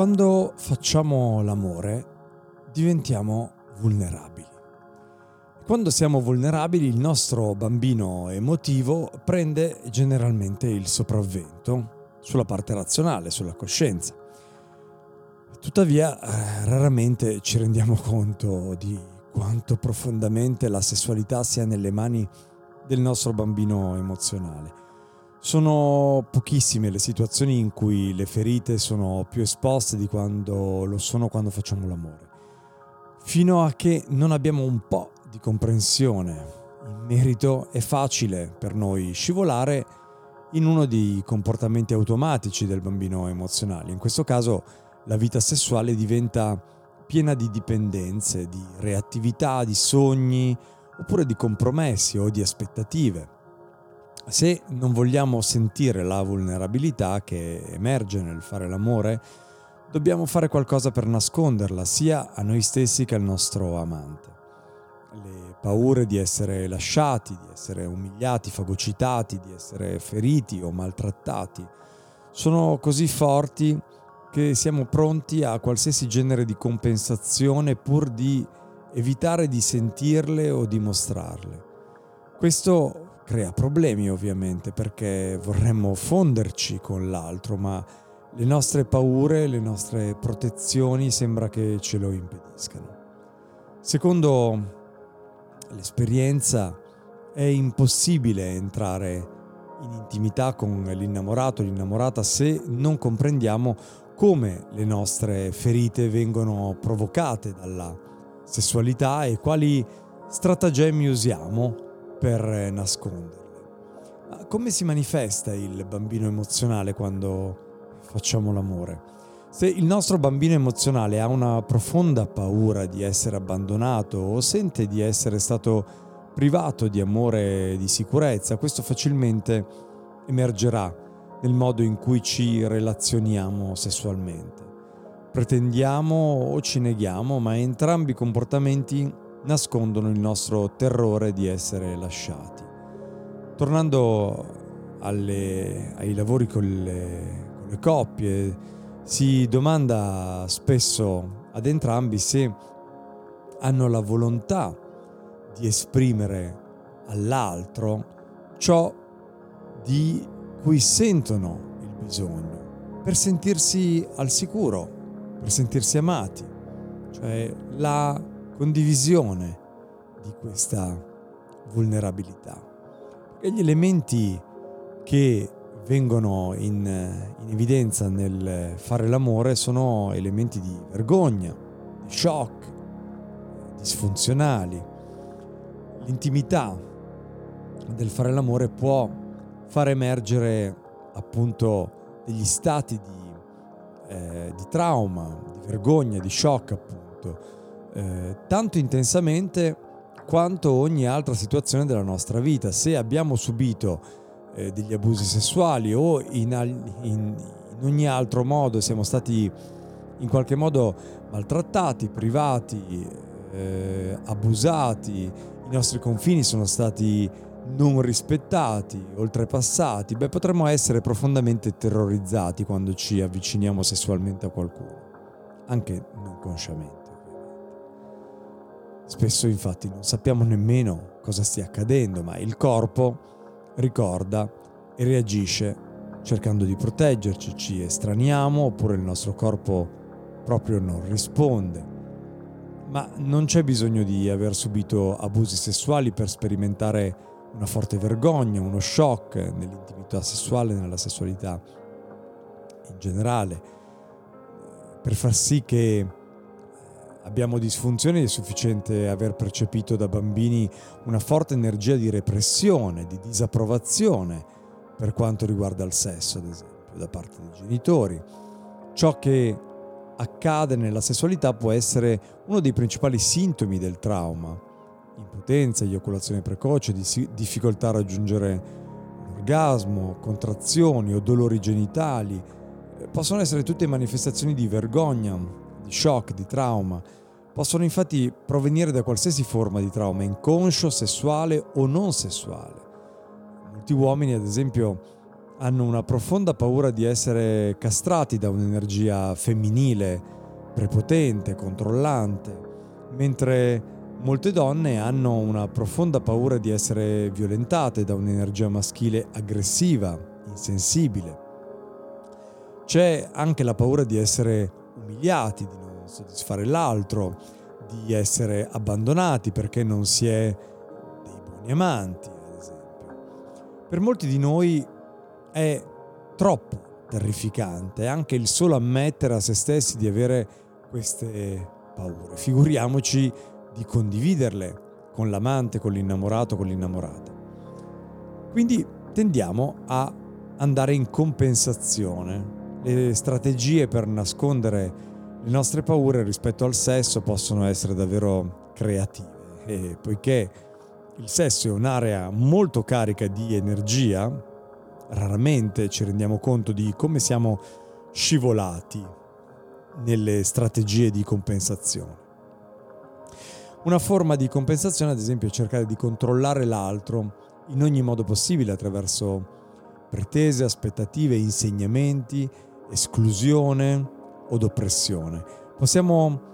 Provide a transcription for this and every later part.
Quando facciamo l'amore diventiamo vulnerabili. Quando siamo vulnerabili il nostro bambino emotivo prende generalmente il sopravvento sulla parte razionale, sulla coscienza. Tuttavia eh, raramente ci rendiamo conto di quanto profondamente la sessualità sia nelle mani del nostro bambino emozionale. Sono pochissime le situazioni in cui le ferite sono più esposte di quando lo sono quando facciamo l'amore. Fino a che non abbiamo un po' di comprensione in merito è facile per noi scivolare in uno dei comportamenti automatici del bambino emozionale. In questo caso la vita sessuale diventa piena di dipendenze, di reattività, di sogni oppure di compromessi o di aspettative se non vogliamo sentire la vulnerabilità che emerge nel fare l'amore, dobbiamo fare qualcosa per nasconderla sia a noi stessi che al nostro amante. Le paure di essere lasciati, di essere umiliati, fagocitati, di essere feriti o maltrattati sono così forti che siamo pronti a qualsiasi genere di compensazione pur di evitare di sentirle o di mostrarle. Questo crea problemi ovviamente perché vorremmo fonderci con l'altro, ma le nostre paure, le nostre protezioni sembra che ce lo impediscano. Secondo l'esperienza è impossibile entrare in intimità con l'innamorato, l'innamorata se non comprendiamo come le nostre ferite vengono provocate dalla sessualità e quali stratagemmi usiamo per nasconderle. Ma come si manifesta il bambino emozionale quando facciamo l'amore? Se il nostro bambino emozionale ha una profonda paura di essere abbandonato o sente di essere stato privato di amore e di sicurezza, questo facilmente emergerà nel modo in cui ci relazioniamo sessualmente. Pretendiamo o ci neghiamo, ma entrambi i comportamenti nascondono il nostro terrore di essere lasciati. Tornando alle, ai lavori con le, con le coppie, si domanda spesso ad entrambi se hanno la volontà di esprimere all'altro ciò di cui sentono il bisogno, per sentirsi al sicuro, per sentirsi amati, cioè la condivisione di questa vulnerabilità. E gli elementi che vengono in, in, evidenza nel fare l'amore sono elementi di vergogna, di shock, disfunzionali. L'intimità del fare l'amore può far emergere appunto degli stati di, eh, di trauma, di vergogna, di shock appunto, eh, tanto intensamente quanto ogni altra situazione della nostra vita. Se abbiamo subito eh, degli abusi sessuali o in, in, in ogni altro modo siamo stati in qualche modo maltrattati, privati, eh, abusati, i nostri confini sono stati non rispettati, oltrepassati, beh potremmo essere profondamente terrorizzati quando ci avviciniamo sessualmente a qualcuno, anche non consciamente. Spesso infatti non sappiamo nemmeno cosa stia accadendo, ma il corpo ricorda e reagisce cercando di proteggerci, ci estraniamo oppure il nostro corpo proprio non risponde. Ma non c'è bisogno di aver subito abusi sessuali per sperimentare una forte vergogna, uno shock nell'intimità sessuale, nella sessualità in generale, per far sì che abbiamo disfunzioni è sufficiente aver percepito da bambini una forte energia di repressione, di disapprovazione per quanto riguarda il sesso, ad esempio, da parte dei genitori. Ciò che accade nella sessualità può essere uno dei principali sintomi del trauma impotenza, eiaculazione precoce, difficoltà a raggiungere l'orgasmo, contrazioni o dolori genitali. Eh, possono essere tutte manifestazioni di vergogna, di shock, di trauma. Possono infatti provenire da qualsiasi forma di trauma, inconscio, sessuale o non sessuale. Molti uomini, ad esempio, hanno una profonda paura di essere castrati da un'energia femminile, prepotente, controllante, mentre Molte donne hanno una profonda paura di essere violentate da un'energia maschile aggressiva, insensibile. C'è anche la paura di essere umiliati, di non soddisfare l'altro, di essere abbandonati perché non si è dei buoni amanti, ad esempio. Per molti di noi è troppo terrificante anche il solo ammettere a se stessi di avere queste paure. Figuriamoci di condividerle con l'amante, con l'innamorato, con l'innamorata. Quindi tendiamo a andare in compensazione. Le strategie per nascondere le nostre paure rispetto al sesso possono essere davvero creative e poiché il sesso è un'area molto carica di energia, raramente ci rendiamo conto di come siamo scivolati nelle strategie di compensazione. Una forma di compensazione, ad esempio, è cercare di controllare l'altro in ogni modo possibile attraverso pretese, aspettative, insegnamenti, esclusione o oppressione. Possiamo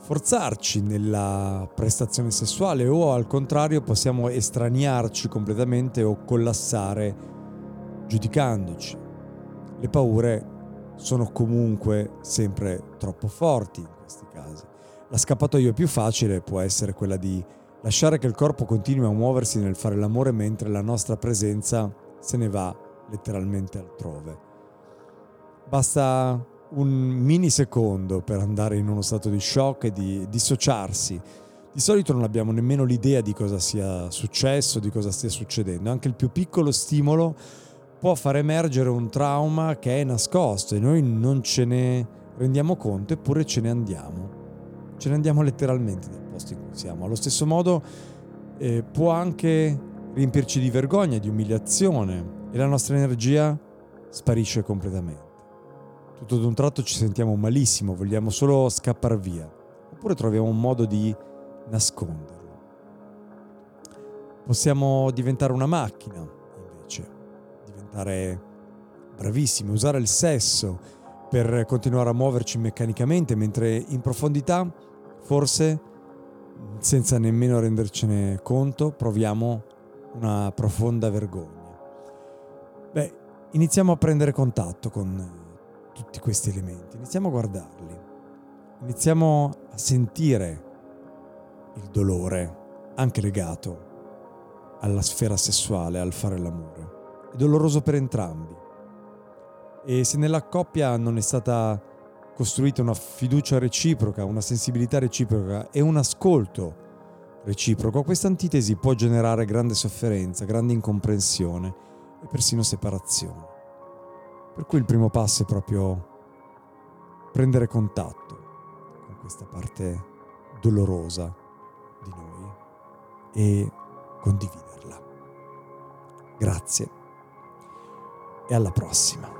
forzarci nella prestazione sessuale o al contrario possiamo estraniarci completamente o collassare giudicandoci. Le paure sono comunque sempre troppo forti in questi casi. La scappatoia più facile può essere quella di lasciare che il corpo continui a muoversi nel fare l'amore mentre la nostra presenza se ne va letteralmente altrove. Basta un minisecondo per andare in uno stato di shock e di dissociarsi. Di solito non abbiamo nemmeno l'idea di cosa sia successo, di cosa stia succedendo. Anche il più piccolo stimolo può far emergere un trauma che è nascosto e noi non ce ne rendiamo conto eppure ce ne andiamo ce ne andiamo letteralmente dal posto in cui siamo. Allo stesso modo eh, può anche riempirci di vergogna, di umiliazione e la nostra energia sparisce completamente. Tutto ad un tratto ci sentiamo malissimo, vogliamo solo scappare via, oppure troviamo un modo di nasconderlo. Possiamo diventare una macchina, invece, diventare bravissimi, usare il sesso per continuare a muoverci meccanicamente, mentre in profondità Forse, senza nemmeno rendercene conto, proviamo una profonda vergogna. Beh, iniziamo a prendere contatto con tutti questi elementi, iniziamo a guardarli, iniziamo a sentire il dolore, anche legato alla sfera sessuale, al fare l'amore. È doloroso per entrambi. E se nella coppia non è stata costruita una fiducia reciproca, una sensibilità reciproca e un ascolto reciproco, questa antitesi può generare grande sofferenza, grande incomprensione e persino separazione. Per cui il primo passo è proprio prendere contatto con questa parte dolorosa di noi, e condividerla. Grazie e alla prossima.